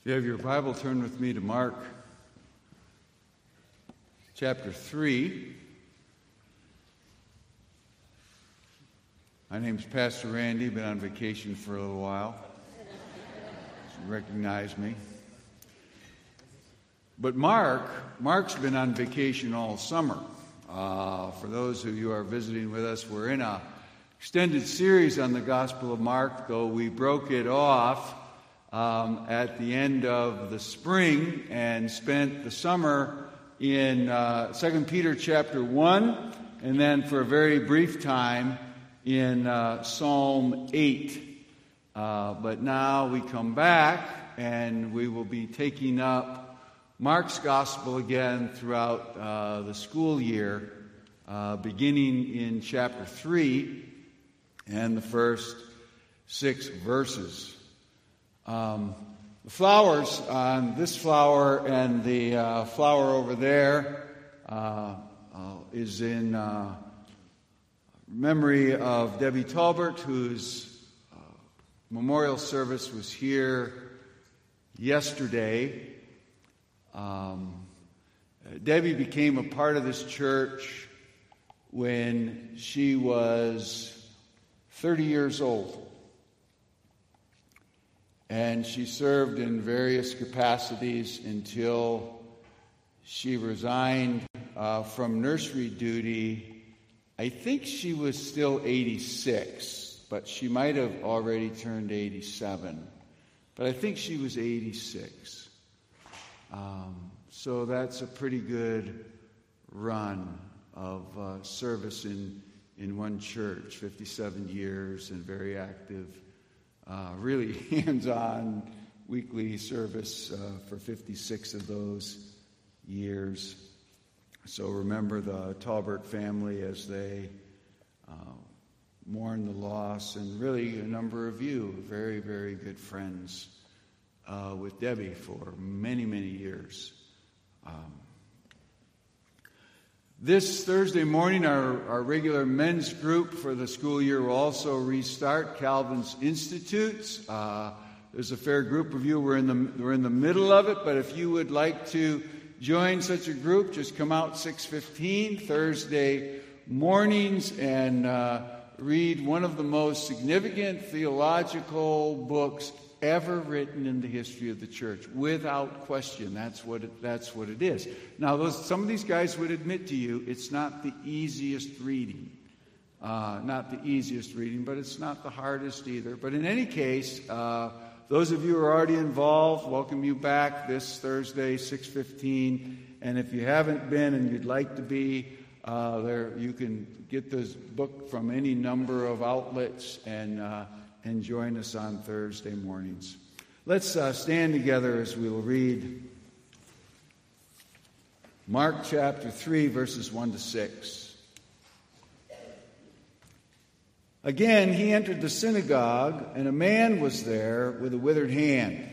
If you have your Bible, turn with me to Mark chapter 3. My name's Pastor Randy, been on vacation for a little while. You recognize me. But Mark, Mark's been on vacation all summer. Uh, for those of you who are visiting with us, we're in a extended series on the Gospel of Mark, though we broke it off um, at the end of the spring and spent the summer in uh, 2 Peter chapter 1, and then for a very brief time in uh, Psalm 8. Uh, but now we come back and we will be taking up Mark's gospel again throughout uh, the school year, uh, beginning in chapter 3 and the first six verses. Um, the flowers on this flower and the uh, flower over there uh, uh, is in uh, memory of Debbie Talbert, whose uh, memorial service was here yesterday. Um, Debbie became a part of this church when she was 30 years old. And she served in various capacities until she resigned uh, from nursery duty. I think she was still 86, but she might have already turned 87. But I think she was 86. Um, so that's a pretty good run of uh, service in, in one church 57 years and very active uh, really hands on weekly service uh, for 56 of those years. So remember the Talbert family as they uh, mourn the loss, and really a number of you, very, very good friends uh, with Debbie for many, many years. Um, this Thursday morning, our, our regular men's group for the school year will also restart Calvin's Institutes. Uh, there's a fair group of you. We're in, the, we're in the middle of it, but if you would like to join such a group, just come out 6.15 Thursday mornings and uh, read one of the most significant theological books ever written in the history of the church, without question. That's what it, that's what it is. Now, those, some of these guys would admit to you it's not the easiest reading. Uh, not the easiest reading, but it's not the hardest either. But in any case, uh, those of you who are already involved, welcome you back this Thursday, 6:15. And if you haven't been and you'd like to be, uh, there you can get this book from any number of outlets and uh, and join us on Thursday mornings. Let's uh, stand together as we'll read Mark chapter 3, verses 1 to 6. Again, he entered the synagogue, and a man was there with a withered hand.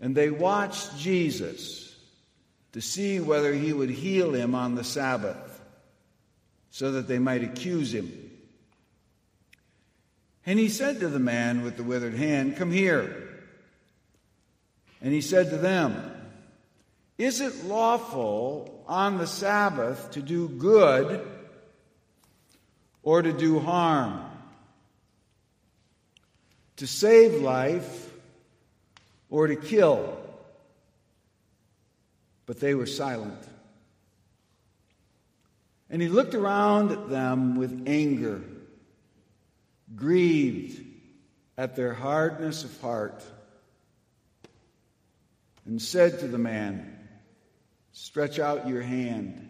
And they watched Jesus to see whether he would heal him on the Sabbath, so that they might accuse him. And he said to the man with the withered hand, Come here. And he said to them, Is it lawful on the Sabbath to do good or to do harm? To save life or to kill? But they were silent. And he looked around at them with anger grieved at their hardness of heart, and said to the man, Stretch out your hand.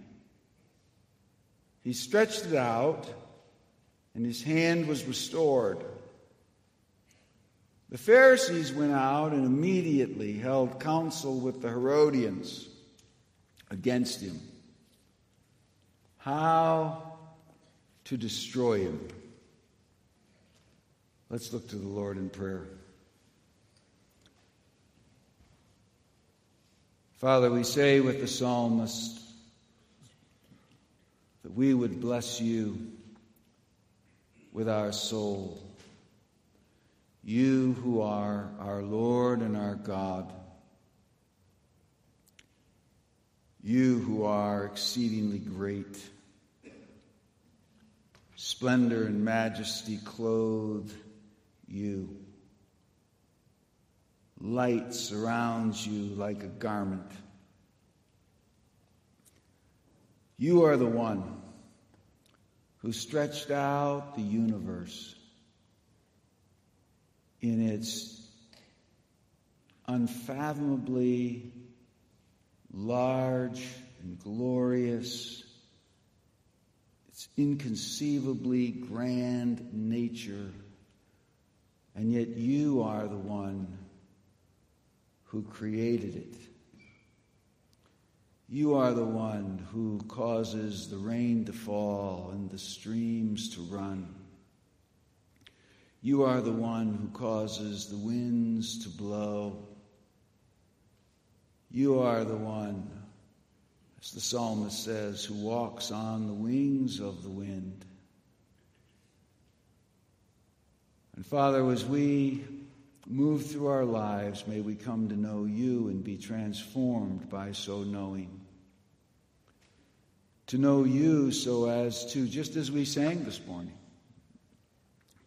He stretched it out, and his hand was restored. The Pharisees went out and immediately held counsel with the Herodians against him. How to destroy him. Let's look to the Lord in prayer. Father, we say with the psalmist that we would bless you with our soul. you who are our Lord and our God, you who are exceedingly great, splendor and majesty clothe you. Light surrounds you like a garment. You are the one who stretched out the universe in its unfathomably large and glorious, its inconceivably grand nature. And yet you are the one who created it. You are the one who causes the rain to fall and the streams to run. You are the one who causes the winds to blow. You are the one, as the psalmist says, who walks on the wings of the wind. And Father, as we move through our lives, may we come to know you and be transformed by so knowing. To know you so as to, just as we sang this morning,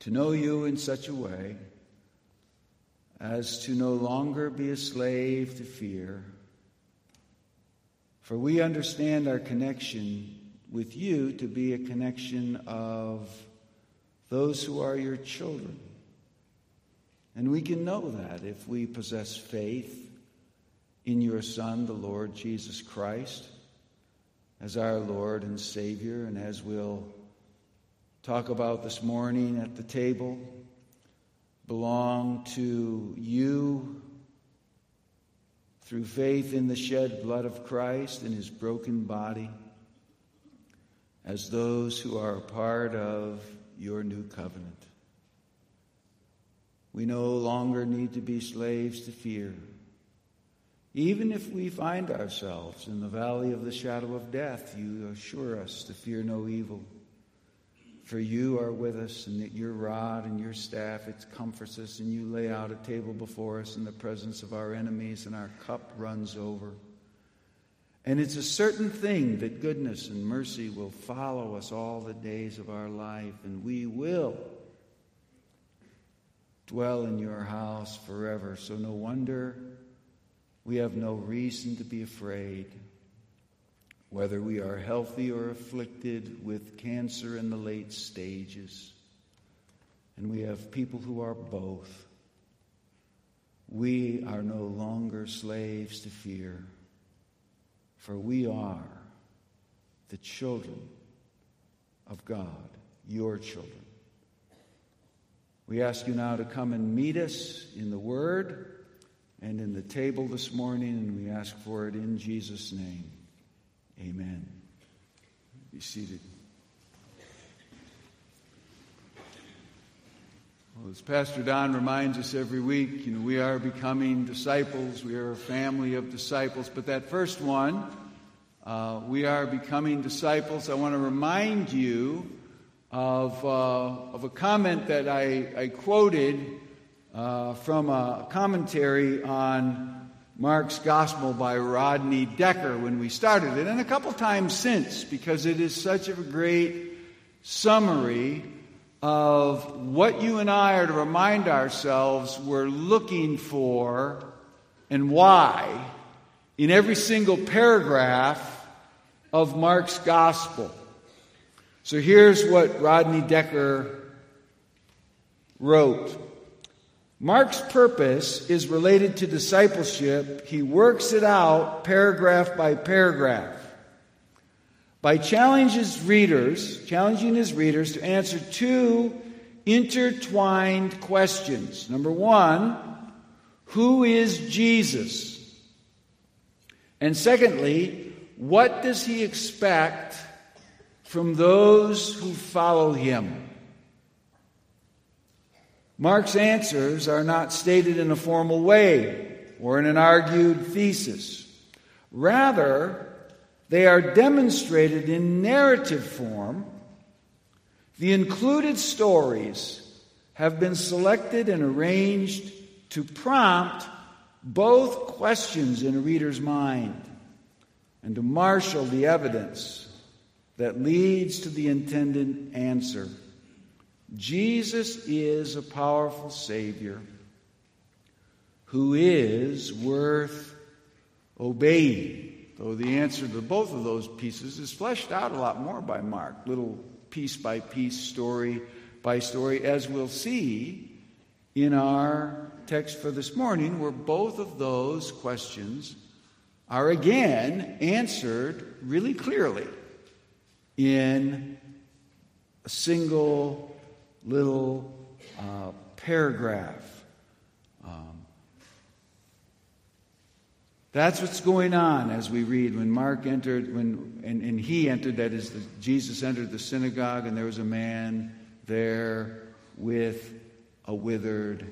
to know you in such a way as to no longer be a slave to fear. For we understand our connection with you to be a connection of those who are your children. And we can know that if we possess faith in your Son, the Lord Jesus Christ, as our Lord and Savior, and as we'll talk about this morning at the table belong to you through faith in the shed blood of Christ and his broken body as those who are a part of your new covenant. We no longer need to be slaves to fear. Even if we find ourselves in the valley of the shadow of death, you assure us to fear no evil for you are with us, and that your rod and your staff, it comforts us, and you lay out a table before us in the presence of our enemies, and our cup runs over. And it's a certain thing that goodness and mercy will follow us all the days of our life, and we will dwell in your house forever. So, no wonder we have no reason to be afraid whether we are healthy or afflicted with cancer in the late stages. And we have people who are both. We are no longer slaves to fear, for we are the children of God, your children. We ask you now to come and meet us in the Word and in the table this morning, and we ask for it in Jesus' name. Amen. Be seated. Well, as Pastor Don reminds us every week, you know, we are becoming disciples. We are a family of disciples. But that first one, uh, we are becoming disciples. I want to remind you of, uh, of a comment that I, I quoted uh, from a commentary on Mark's Gospel by Rodney Decker when we started it, and a couple times since, because it is such a great summary of what you and I are to remind ourselves we're looking for and why in every single paragraph of Mark's Gospel. So here's what Rodney Decker wrote. Mark's purpose is related to discipleship. He works it out paragraph by paragraph by challenging his readers, challenging his readers to answer two intertwined questions. Number one, who is Jesus? And secondly, what does he expect from those who follow him? Mark's answers are not stated in a formal way or in an argued thesis. Rather, they are demonstrated in narrative form. The included stories have been selected and arranged to prompt both questions in a reader's mind and to marshal the evidence that leads to the intended answer. Jesus is a powerful Savior who is worth obeying. Though the answer to both of those pieces is fleshed out a lot more by Mark, little piece by piece, story by story, as we'll see in our text for this morning, where both of those questions are again answered really clearly in a single little uh, paragraph. That's what's going on as we read when Mark entered, when and, and he entered, that is, the, Jesus entered the synagogue, and there was a man there with a withered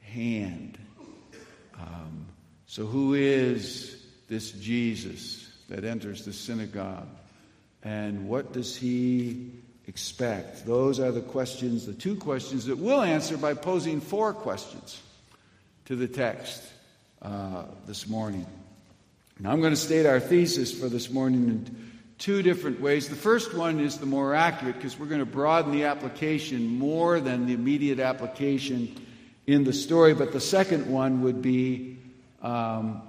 hand. Um, so, who is this Jesus that enters the synagogue? And what does he expect? Those are the questions, the two questions that we'll answer by posing four questions to the text uh, this morning. Now, I'm going to state our thesis for this morning in two different ways. The first one is the more accurate because we're going to broaden the application more than the immediate application in the story, but the second one would be um,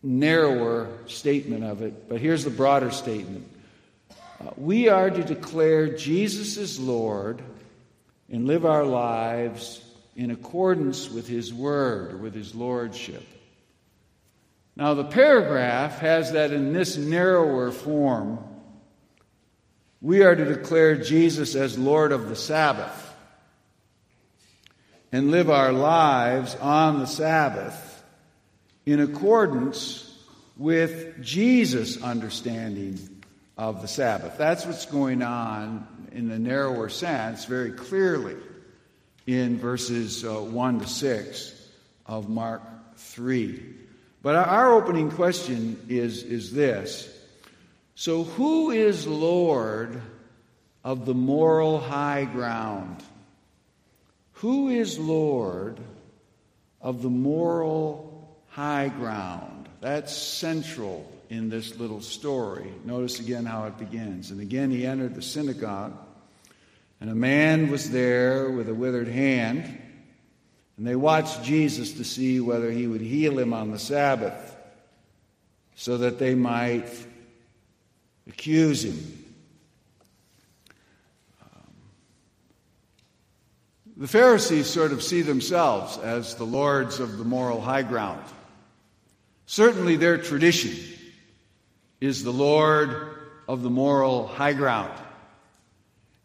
narrower statement of it. But here's the broader statement we are to declare Jesus is Lord and live our lives in accordance with His Word, with His Lordship. Now, the paragraph has that in this narrower form. We are to declare Jesus as Lord of the Sabbath and live our lives on the Sabbath in accordance with Jesus' understanding of the Sabbath. That's what's going on in the narrower sense very clearly in verses uh, 1 to 6 of Mark 3. But our opening question is, is this So, who is Lord of the moral high ground? Who is Lord of the moral high ground? That's central in this little story. Notice again how it begins. And again, he entered the synagogue, and a man was there with a withered hand. And they watched Jesus to see whether he would heal him on the Sabbath so that they might accuse him. Um, the Pharisees sort of see themselves as the lords of the moral high ground. Certainly, their tradition is the Lord of the moral high ground.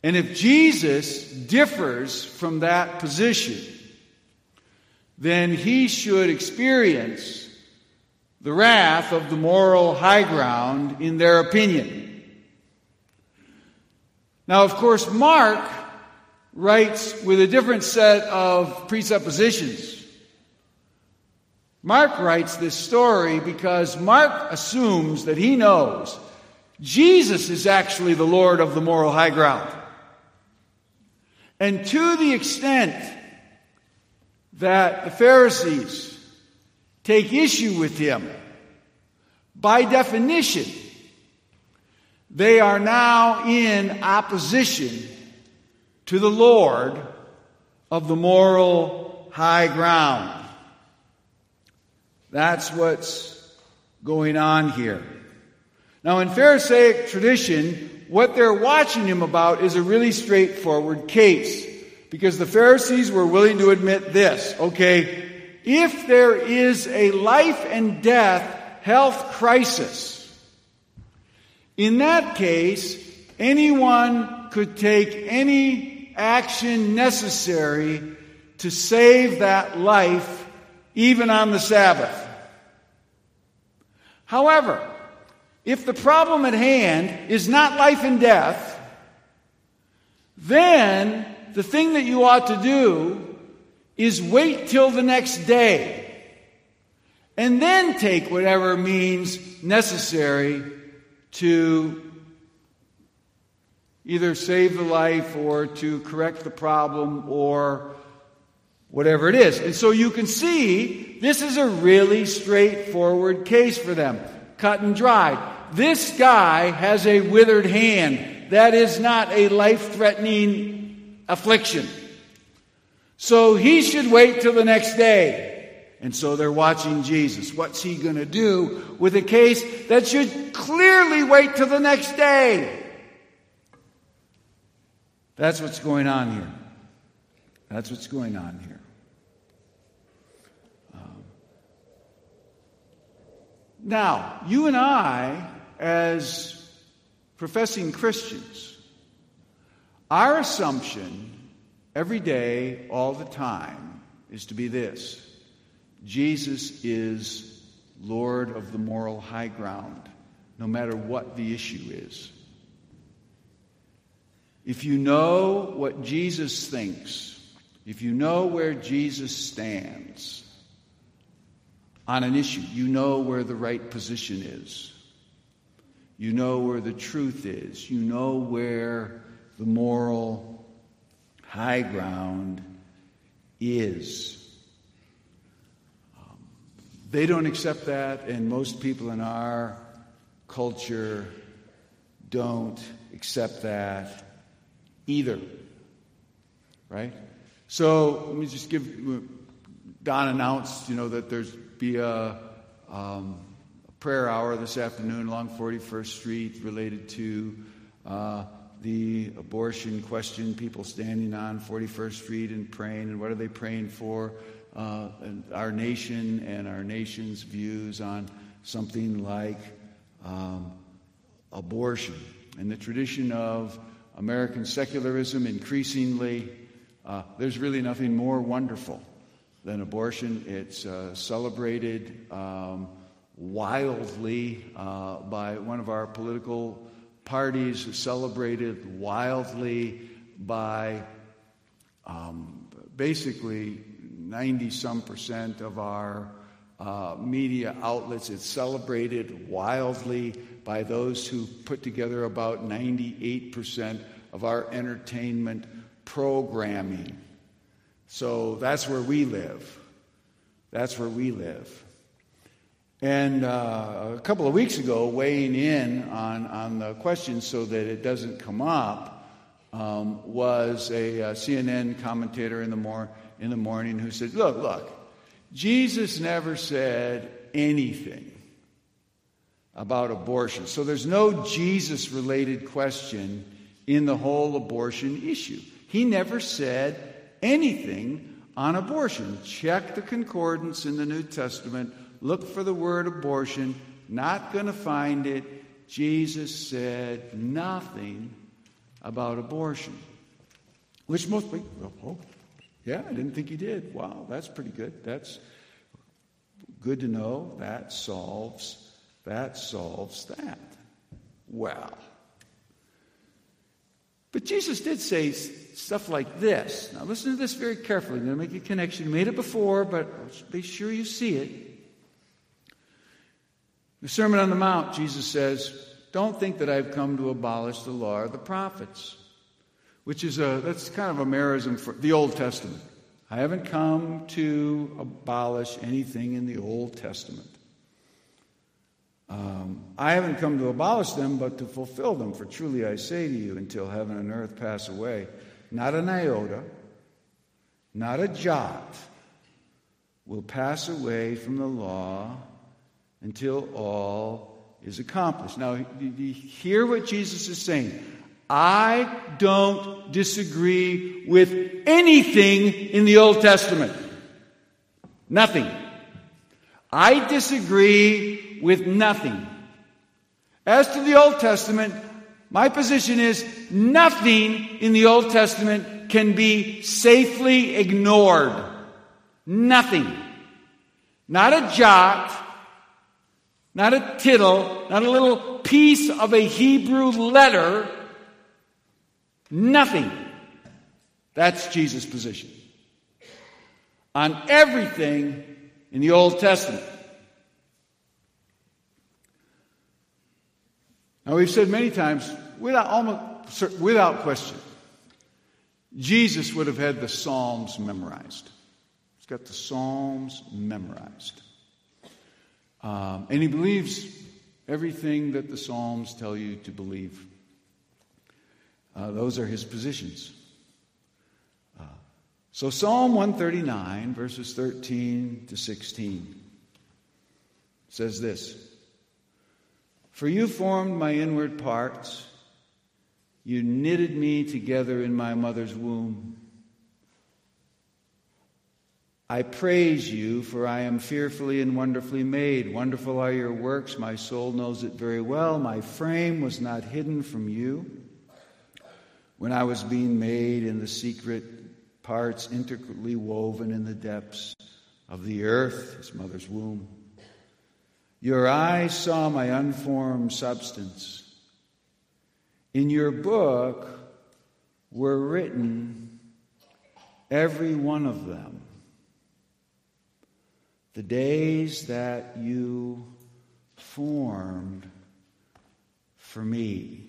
And if Jesus differs from that position, then he should experience the wrath of the moral high ground in their opinion. Now, of course, Mark writes with a different set of presuppositions. Mark writes this story because Mark assumes that he knows Jesus is actually the Lord of the moral high ground. And to the extent that the Pharisees take issue with him, by definition, they are now in opposition to the Lord of the moral high ground. That's what's going on here. Now, in Pharisaic tradition, what they're watching him about is a really straightforward case. Because the Pharisees were willing to admit this, okay? If there is a life and death health crisis, in that case, anyone could take any action necessary to save that life even on the Sabbath. However, if the problem at hand is not life and death, then the thing that you ought to do is wait till the next day and then take whatever means necessary to either save the life or to correct the problem or whatever it is. And so you can see this is a really straightforward case for them. Cut and dried. This guy has a withered hand. That is not a life threatening affliction. So he should wait till the next day. And so they're watching Jesus. What's he going to do with a case that should clearly wait till the next day? That's what's going on here. That's what's going on here. Um, now, you and I, as professing Christians, our assumption every day, all the time, is to be this Jesus is Lord of the moral high ground, no matter what the issue is. If you know what Jesus thinks, if you know where Jesus stands on an issue, you know where the right position is. You know where the truth is. You know where the moral high ground is. Um, they don't accept that, and most people in our culture don't accept that either. Right? So let me just give. Don announced, you know, that there's be a, um, a prayer hour this afternoon along 41st Street related to uh, the abortion question. People standing on 41st Street and praying, and what are they praying for? Uh, our nation and our nation's views on something like um, abortion and the tradition of American secularism increasingly, uh, there's really nothing more wonderful than abortion. It's uh, celebrated um, wildly uh, by one of our political parties, celebrated wildly by um, basically 90 some percent of our uh, media outlets. It's celebrated wildly by those who put together about 98% of our entertainment programming. So that's where we live. That's where we live. And uh, a couple of weeks ago, weighing in on, on the question so that it doesn't come up, um, was a, a, CNN commentator in the, mor- in the morning who said, Look, look, Jesus never said anything about abortion. So there's no Jesus related question in the whole abortion issue. He never said anything on abortion. Check the concordance in the New Testament, look for the word abortion, not going to find it. Jesus said nothing about abortion. Which most people, oh, yeah, I didn't think he did. Wow, that's pretty good. That's good to know. That solves that solves that. Well, but Jesus did say stuff like this. Now, listen to this very carefully. I'm going to make a connection. You made it before, but be sure you see it. The Sermon on the Mount, Jesus says, Don't think that I've come to abolish the law or the prophets, which is a, that's kind of a merism for the Old Testament. I haven't come to abolish anything in the Old Testament. Um, I haven't come to abolish them, but to fulfill them. For truly I say to you, until heaven and earth pass away, not an iota, not a jot will pass away from the law until all is accomplished. Now, you hear what Jesus is saying. I don't disagree with anything in the Old Testament. Nothing. I disagree with nothing. As to the Old Testament, my position is nothing in the Old Testament can be safely ignored. Nothing. Not a jot, not a tittle, not a little piece of a Hebrew letter. Nothing. That's Jesus' position. On everything in the Old Testament. Now, we've said many times, without almost without question, Jesus would have had the Psalms memorized. He's got the Psalms memorized. Um, and he believes everything that the Psalms tell you to believe. Uh, those are his positions. Uh, so, Psalm 139, verses 13 to 16, says this For you formed my inward parts. You knitted me together in my mother's womb. I praise you, for I am fearfully and wonderfully made. Wonderful are your works. My soul knows it very well. My frame was not hidden from you. When I was being made in the secret parts, intricately woven in the depths of the earth, his mother's womb. Your eyes saw my unformed substance. In your book were written, every one of them, the days that you formed for me.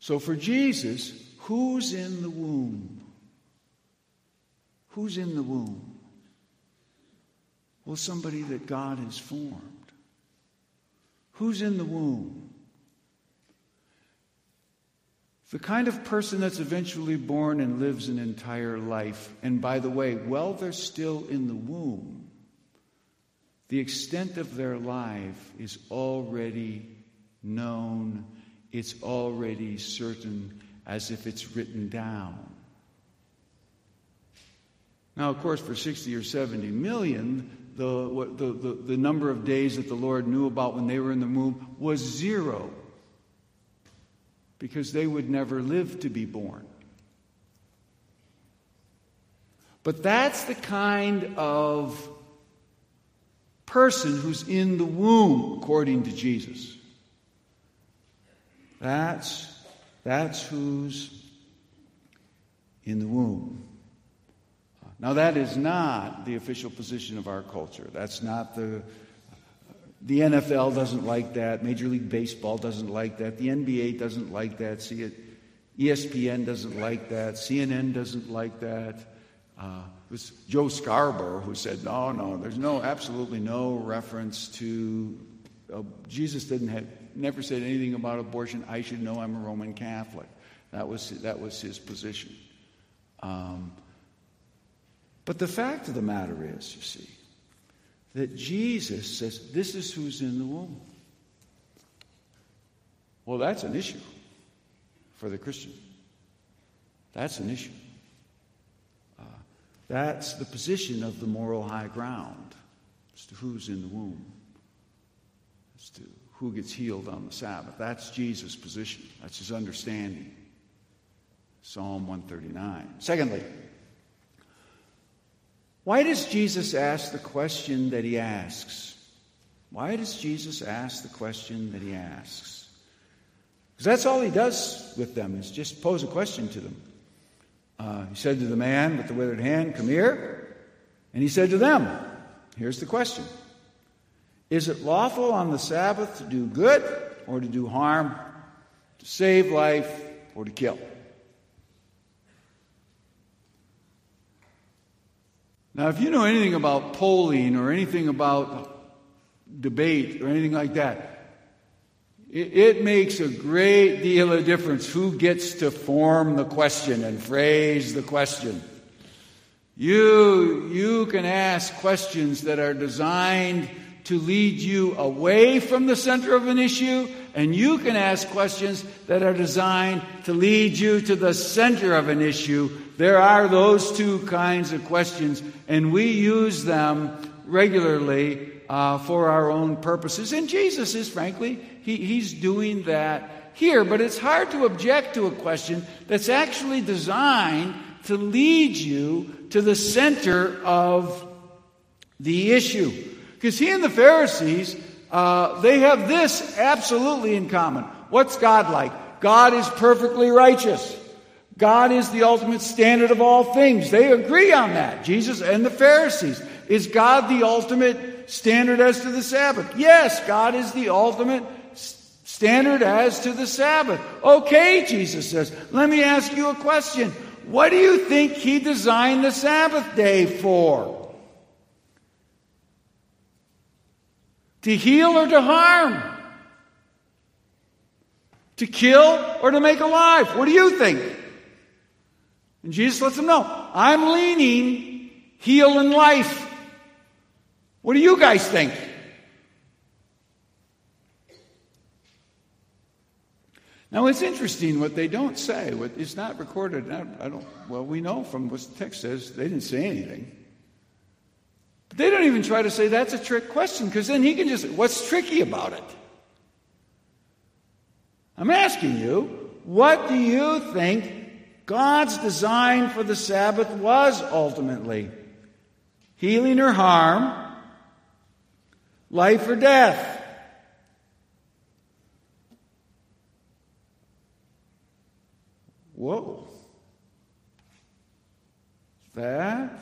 So for Jesus, who's in the womb? Who's in the womb? Well, somebody that God has formed. Who's in the womb? The kind of person that's eventually born and lives an entire life, and by the way, while they're still in the womb, the extent of their life is already known, it's already certain, as if it's written down. Now, of course, for 60 or 70 million, the, the, the, the number of days that the Lord knew about when they were in the womb was zero because they would never live to be born. But that's the kind of person who's in the womb, according to Jesus. That's, that's who's in the womb. Now, that is not the official position of our culture. That's not the the NFL doesn't like that. Major League Baseball doesn't like that. The NBA doesn't like that. See it. ESPN doesn't like that. CNN doesn't like that. Uh, it was Joe Scarborough who said, "No, no, there's no, absolutely no reference to uh, Jesus didn't have, never said anything about abortion. I should know. I'm a Roman Catholic." That was that was his position. Um, but the fact of the matter is, you see, that Jesus says, This is who's in the womb. Well, that's an issue for the Christian. That's an issue. Uh, that's the position of the moral high ground as to who's in the womb, as to who gets healed on the Sabbath. That's Jesus' position, that's his understanding. Psalm 139. Secondly, why does Jesus ask the question that he asks? Why does Jesus ask the question that he asks? Because that's all he does with them is just pose a question to them. Uh, he said to the man with the withered hand, Come here. And he said to them, Here's the question Is it lawful on the Sabbath to do good or to do harm, to save life or to kill? Now, if you know anything about polling or anything about debate or anything like that, it, it, makes a great deal of difference who gets to form the question and phrase the question. You, you can ask questions that are designed to lead you away from the center of an issue, and you can ask questions that are designed to lead you to the center of an issue there are those two kinds of questions, and we use them regularly uh, for our own purposes. And Jesus is, frankly, he, he's doing that here. But it's hard to object to a question that's actually designed to lead you to the center of the issue. Because he and the Pharisees, uh, they have this absolutely in common. What's God like? God is perfectly righteous. God is the ultimate standard of all things. They agree on that, Jesus and the Pharisees. Is God the ultimate standard as to the Sabbath? Yes, God is the ultimate Standard as to the Sabbath. Okay, Jesus says, let me ask you a question. What do you think he designed the Sabbath day for? To heal or to harm? To kill or to make alive? What do you think? And Jesus lets them know, I'm leaning heal and life. What do you guys think? Now it's interesting what they don't say. It's not recorded. I don't. Well, we know from what the text says they didn't say anything. But they don't even try to say that's a trick question because then he can just. What's tricky about it? I'm asking you, what do you think God's design for the Sabbath was ultimately? Healing or harm? Life or death? Whoa. That?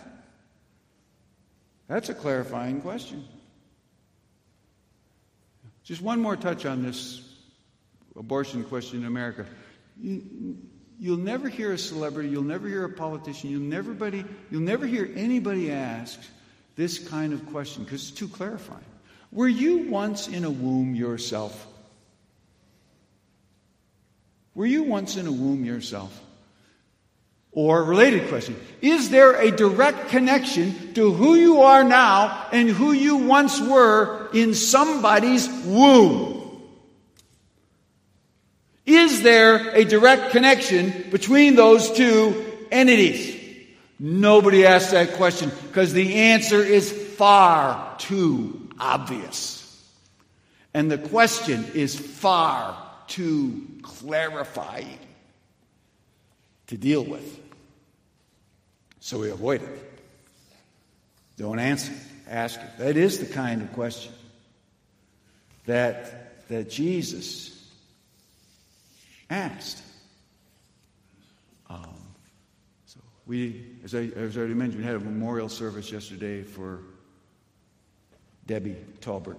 That's a clarifying question. Just one more touch on this abortion question in America. You, will never hear a celebrity, you'll never hear a politician, you'll never, buddy, you'll never hear anybody ask this kind of question because it's too clarifying. Were you once in a womb yourself? Were you once in a womb yourself? Or, related question, is there a direct connection to who you are now and who you once were in somebody's womb? Is there a direct connection between those two entities? Nobody asks that question because the answer is far too obvious. And the question is far too clarifying to deal with. So we avoid it. Don't answer. Ask it. That is the kind of question that, that Jesus asked. Um, so we, as I, as I already mentioned, we had a memorial service yesterday for Debbie Talbert.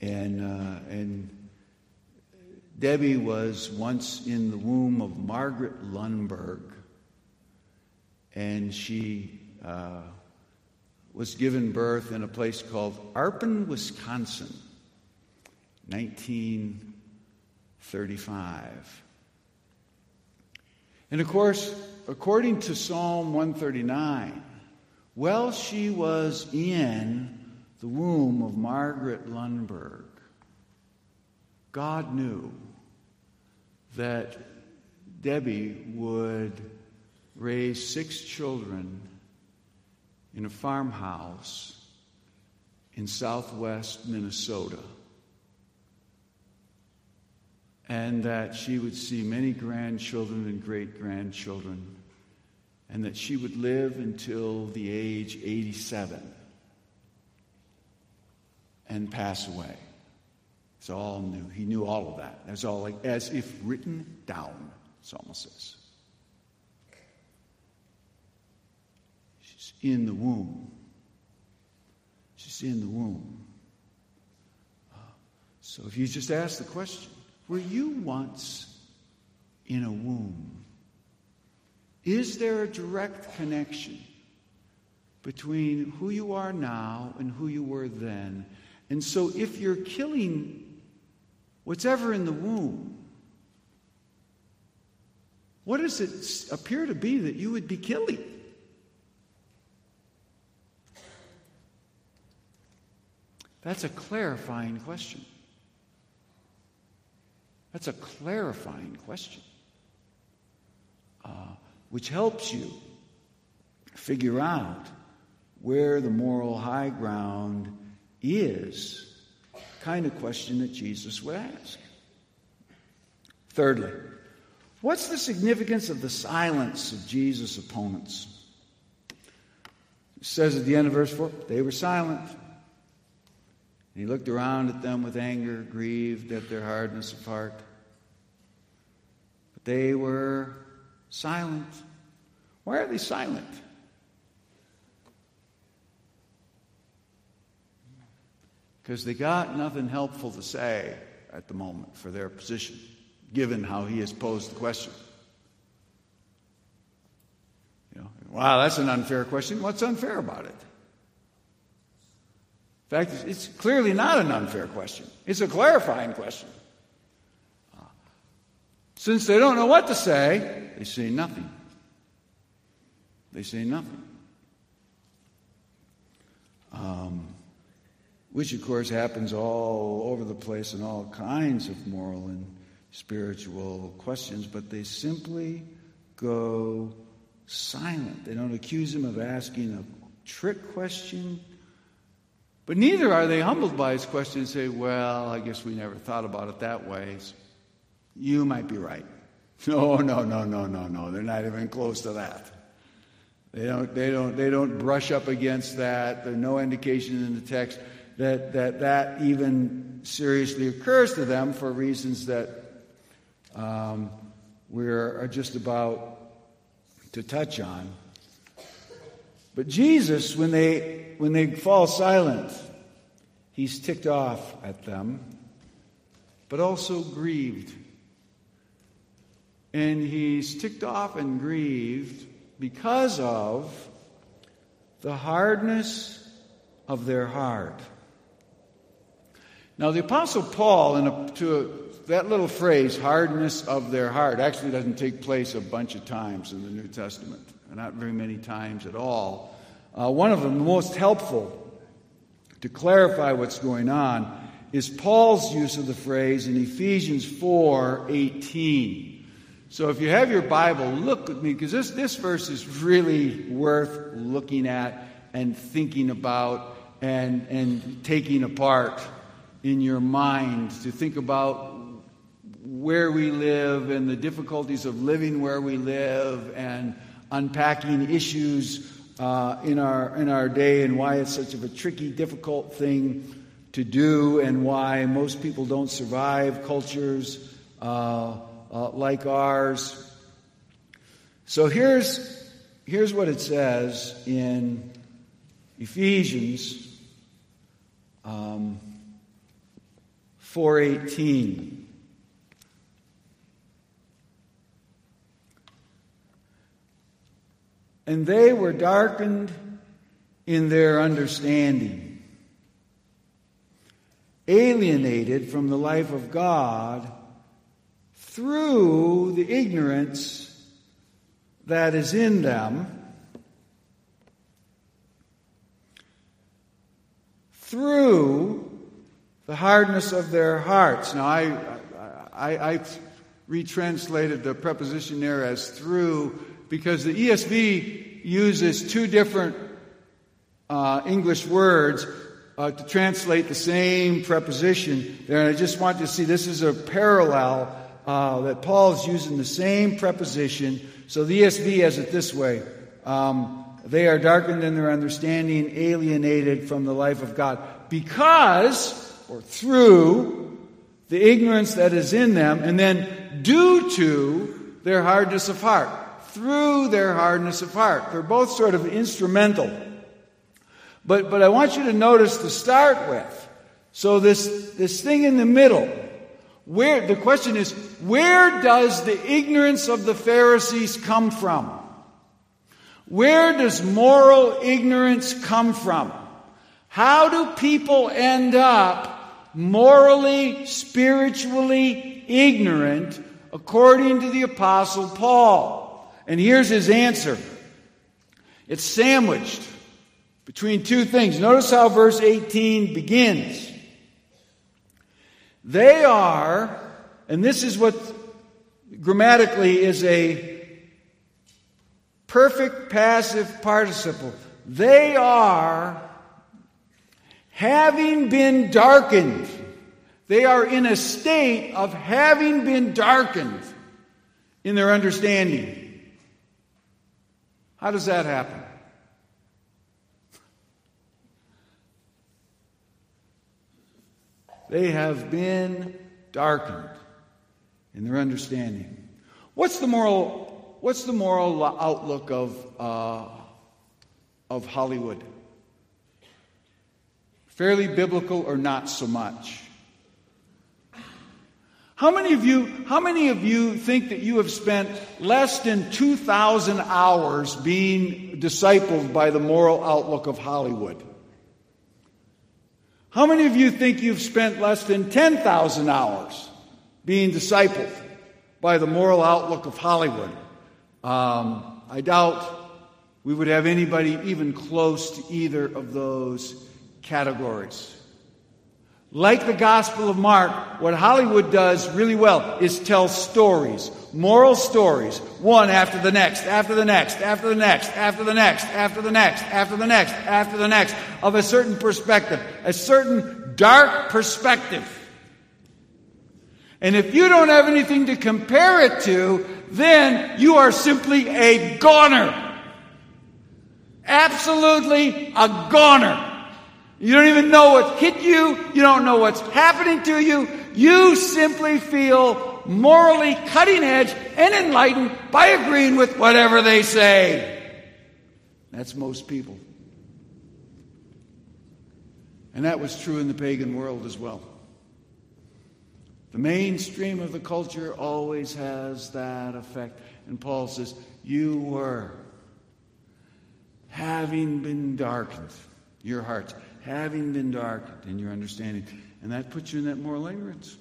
And, uh, and Debbie was once in the womb of Margaret Lundberg, and she uh, was given birth in a place called Arpin, Wisconsin, 1935. And of course, according to Psalm 139, while she was in the womb of Margaret Lundberg, God knew that Debbie would raise six children in a farmhouse in southwest Minnesota. And that she would see many grandchildren and great grandchildren, and that she would live until the age 87 and pass away. It's all new. He knew all of that. It's all like as if written down, Psalm says. She's in the womb. She's in the womb. So if you just ask the question, were you once in a womb? Is there a direct connection between who you are now and who you were then? And so if you're killing what's ever in the womb. What does it appear to be that you would be killing? That's a clarifying question. That's a clarifying question, uh, which helps you figure out where the moral high ground is kind of question that Jesus would ask. Thirdly, what's the significance of the silence of Jesus' opponents? It says at the end of verse 4 they were silent. And he looked around at them with anger, grieved at their hardness of heart. But they were silent. Why are they silent? because they got nothing helpful to say at the moment for their position, given how he has posed the question. You know, wow, that's an unfair question. What's unfair about it? Fact, it's clearly not an unfair question. It's a clarifying question. Since they don't know what to say, they say nothing. They say nothing. Um, which, of course, happens all over the place in all kinds of moral and spiritual questions, but they simply go silent. They don't accuse him of asking a trick question, but neither are they humbled by his question and say, Well, I guess we never thought about it that way. You might be right. No, no, no, no, no, no. They're not even close to that. They don't, they don't, they don't brush up against that. There's no indication in the text that, that that even seriously occurs to them for reasons that um, we're just about to touch on. But Jesus, when they, when they fall silent, he's ticked off at them, but also grieved. And he's ticked off and grieved because of the hardness of their heart. Now, the Apostle Paul, in a, to a, that little phrase, hardness of their heart, actually doesn't take place a bunch of times in the New Testament, not very many times at all. Uh, one of them, the most helpful to clarify what's going on, is Paul's use of the phrase in Ephesians 4 18. So if you have your Bible, look with me, because this, this verse is really worth looking at and thinking about and, and taking apart in your mind to think about where we live and the difficulties of living where we live and unpacking issues uh, in, our, in our day and why it's such a tricky, difficult thing to do and why most people don't survive cultures uh, uh, like ours. So here's, here's what it says in Ephesians. Um, 418. And they were darkened in their understanding, alienated from the life of God through the ignorance that is in them, through the hardness of their hearts. Now, I, I, I retranslated the preposition there as through because the ESV uses two different uh, English words uh, to translate the same preposition there. And I just want to see this is a parallel uh, that Paul is using the same preposition. So the ESV has it this way um, They are darkened in their understanding, alienated from the life of God. Because or through the ignorance that is in them, and then due to their hardness of heart. Through their hardness of heart. They're both sort of instrumental. But, but I want you to notice to start with. So this, this thing in the middle, where, the question is, where does the ignorance of the Pharisees come from? Where does moral ignorance come from? How do people end up morally, spiritually ignorant according to the Apostle Paul? And here's his answer it's sandwiched between two things. Notice how verse 18 begins. They are, and this is what grammatically is a perfect passive participle. They are having been darkened. They are in a state of having been darkened in their understanding. How does that happen? They have been darkened in their understanding. What's the moral, what's the moral outlook of, uh, of Hollywood? Fairly biblical or not so much? How many of you, how many of you think that you have spent less than 2,000 hours being discipled by the moral outlook of Hollywood? How many of you think you've spent less than 10,000 hours being discipled by the moral outlook of Hollywood? Um, I doubt we would have anybody even close to either of those categories. Like the Gospel of Mark, what Hollywood does really well is tell stories, moral stories, one after the next, after the next, after the next, after the next, after the next, after the next, after the next, of a certain perspective, a certain dark perspective. And if you don't have anything to compare it to, then you are simply a goner. Absolutely a goner. You don't even know what hit you. You don't know what's happening to you. You simply feel morally cutting edge and enlightened by agreeing with whatever they say. That's most people. And that was true in the pagan world as well. The mainstream of the culture always has that effect. And Paul says, You were having been darkened, your hearts having been darkened in your understanding. And that puts you in that moral ignorance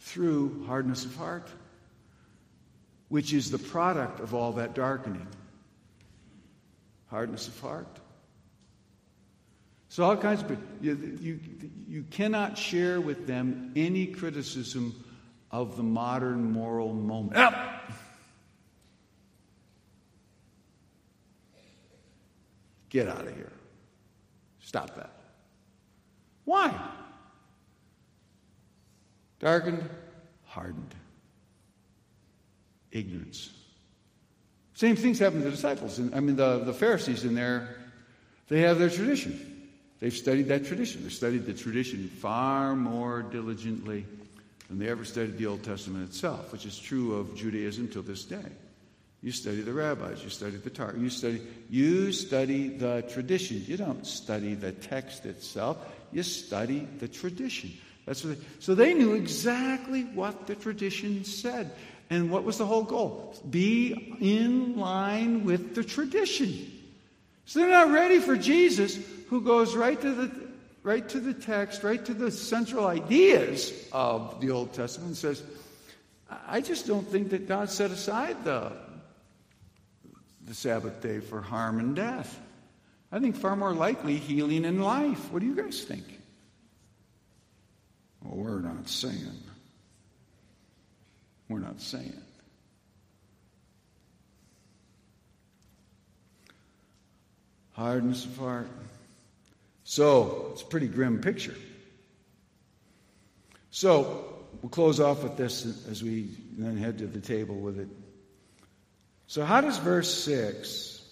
through hardness of heart, which is the product of all that darkening. Hardness of heart. So, all kinds of you, you, you cannot share with them any criticism of the modern moral moment. Yep. Get out of here. Stop that. Why? Darkened, hardened. Ignorance. Same things happen to the disciples. And I mean, the, the Pharisees in there, they have their tradition. They've studied that tradition. They've studied the tradition far more diligently than they ever studied the Old Testament itself, which is true of Judaism till this day. You study the rabbis, you study the Torah, you study, you study the tradition. You don't study the text itself, you study the tradition. That's what they, so they knew exactly what the tradition said. And what was the whole goal? Be in line with the tradition. So they're not ready for Jesus, who goes right to the right to the text, right to the central ideas of the Old Testament, and says, I just don't think that God set aside the the Sabbath day for harm and death. I think far more likely healing and life. What do you guys think? Well, we're not saying. We're not saying. Hardness of heart. So, it's a pretty grim picture. So, we'll close off with this as we then head to the table with it. So, how does verse 6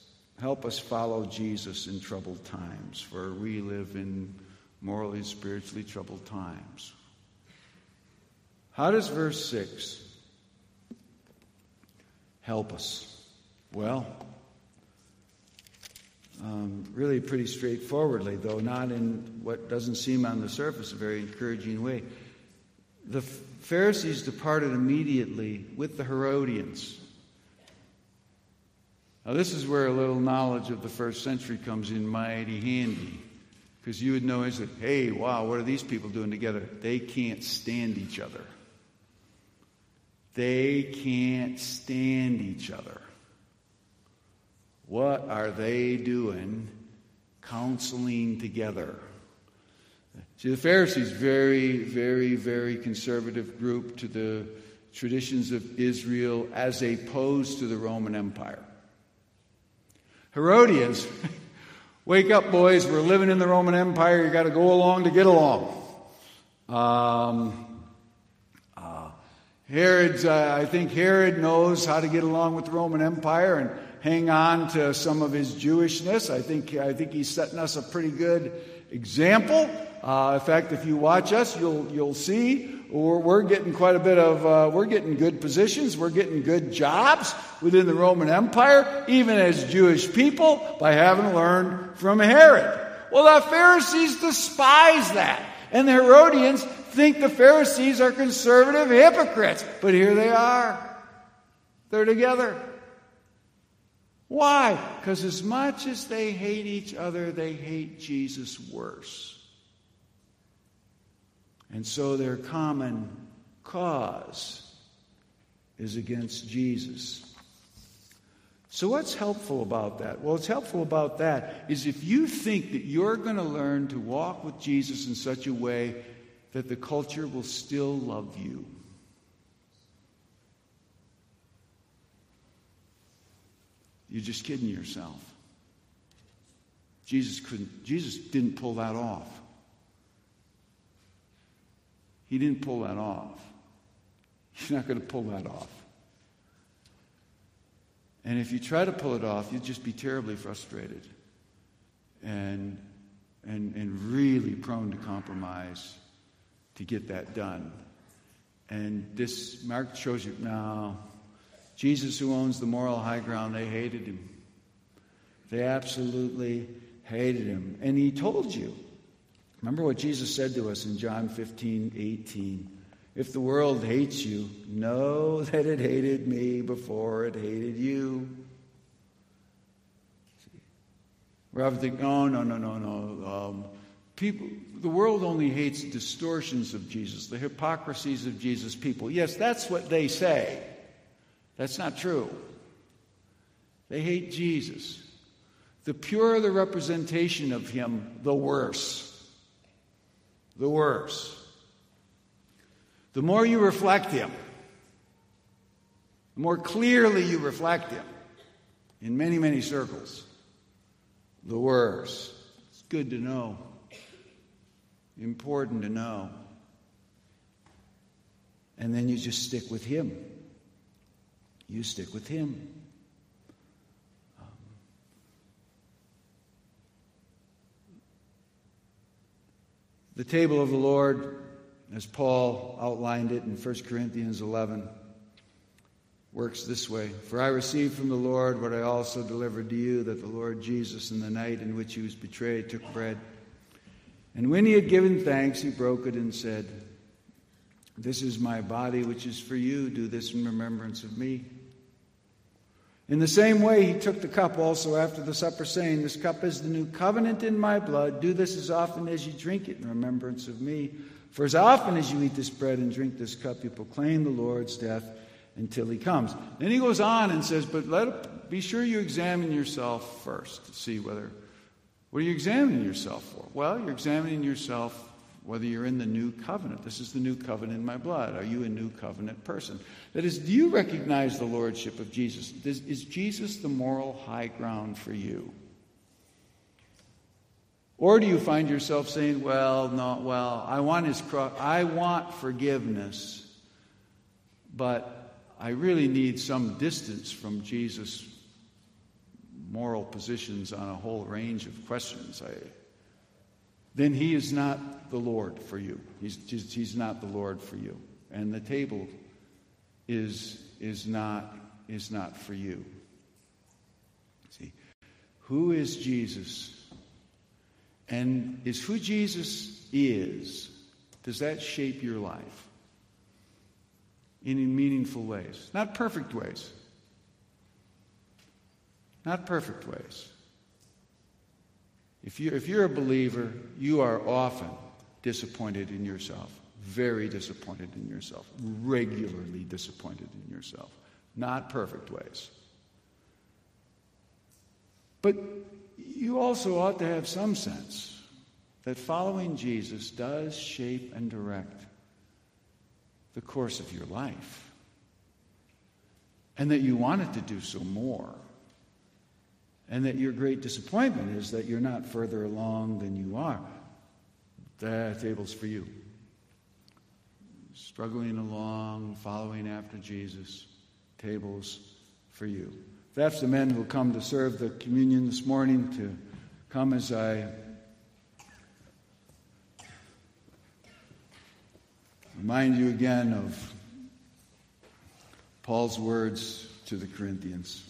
help us follow Jesus in troubled times? For we live in morally and spiritually troubled times. How does verse 6 help us? Well, um, really pretty straightforwardly, though not in what doesn't seem on the surface a very encouraging way. The Pharisees departed immediately with the Herodians now, this is where a little knowledge of the first century comes in mighty handy. Because you would know instantly, hey, wow, what are these people doing together? They can't stand each other. They can't stand each other. What are they doing counseling together? See, the Pharisees, very, very, very conservative group to the traditions of Israel as opposed to the Roman Empire. Herodians, wake up, boys, we're living in the Roman Empire, you got to go along to get along. Um, uh, Herod's, uh, I think Herod knows how to get along with the Roman Empire and hang on to some of his Jewishness. I think, I think he's setting us a pretty good example. Uh, in fact, if you watch us, you'll, you'll see we're, we're getting quite a bit of, uh, we're getting good positions, we're getting good jobs within the Roman Empire, even as Jewish people, by having learned from Herod. Well, the Pharisees despise that. And the Herodians think the Pharisees are conservative hypocrites, but here they are. They're together. Why? Because as much as they hate each other, they hate Jesus worse. And so their common cause is against Jesus. So, what's helpful about that? Well, what's helpful about that is if you think that you're going to learn to walk with Jesus in such a way that the culture will still love you. You're just kidding yourself. Jesus couldn't, Jesus didn't pull that off. He didn't pull that off. He's not going to pull that off. And if you try to pull it off, you'll just be terribly frustrated and, and, and really prone to compromise to get that done. And this, Mark shows you now, Jesus, who owns the moral high ground, they hated him. They absolutely hated him. And he told you. Remember what Jesus said to us in John 15, 18. If the world hates you, know that it hated me before it hated you. Often think, oh, no, no, no, no. Um, people, the world only hates distortions of Jesus, the hypocrisies of Jesus' people. Yes, that's what they say. That's not true. They hate Jesus. The purer the representation of him, the worse. The worse. The more you reflect Him, the more clearly you reflect Him in many, many circles, the worse. It's good to know, important to know. And then you just stick with Him. You stick with Him. The table of the Lord as Paul outlined it in 1 Corinthians 11, works this way For I received from the Lord what I also delivered to you that the Lord Jesus, in the night in which he was betrayed, took bread. And when he had given thanks, he broke it and said, This is my body, which is for you. Do this in remembrance of me. In the same way, he took the cup also after the supper, saying, This cup is the new covenant in my blood. Do this as often as you drink it in remembrance of me. For as often as you eat this bread and drink this cup, you proclaim the Lord's death until he comes. Then he goes on and says, But let be sure you examine yourself first to see whether what are you examining yourself for? Well, you're examining yourself whether you're in the new covenant. This is the new covenant in my blood. Are you a new covenant person? That is, do you recognize the lordship of Jesus? Is Jesus the moral high ground for you? Or do you find yourself saying, well, no, well, I want his cross, I want forgiveness, but I really need some distance from Jesus' moral positions on a whole range of questions. I, then he is not the Lord for you. He's, he's not the Lord for you. And the table is, is, not, is not for you. See, who is Jesus? And is who Jesus is, does that shape your life in meaningful ways? Not perfect ways. Not perfect ways. If, you, if you're a believer, you are often disappointed in yourself, very disappointed in yourself, regularly disappointed in yourself. Not perfect ways. But you also ought to have some sense that following Jesus does shape and direct the course of your life. And that you want it to do so more. And that your great disappointment is that you're not further along than you are. That table's for you. Struggling along, following after Jesus, tables for you. That's the men who come to serve the communion this morning, to come as I remind you again of Paul's words to the Corinthians.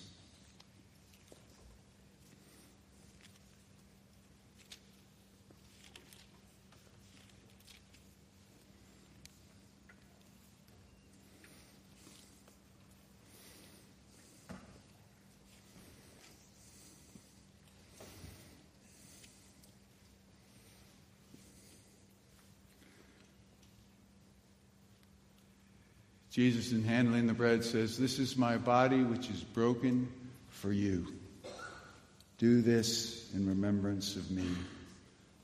Jesus, in handling the bread, says, This is my body which is broken for you. Do this in remembrance of me.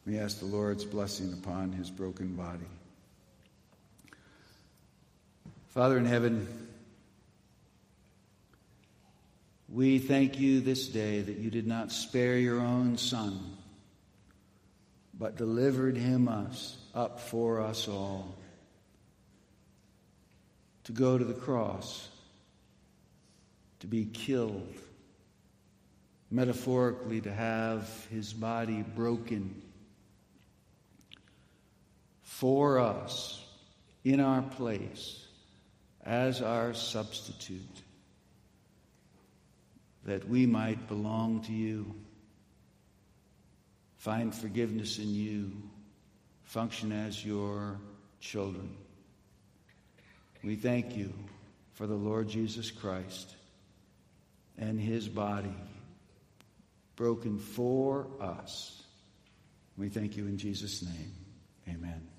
We ask the Lord's blessing upon his broken body. Father in heaven, we thank you this day that you did not spare your own Son, but delivered him us up for us all to go to the cross, to be killed, metaphorically, to have his body broken for us in our place as our substitute, that we might belong to you, find forgiveness in you, function as your children. We thank you for the Lord Jesus Christ and his body broken for us. We thank you in Jesus' name. Amen.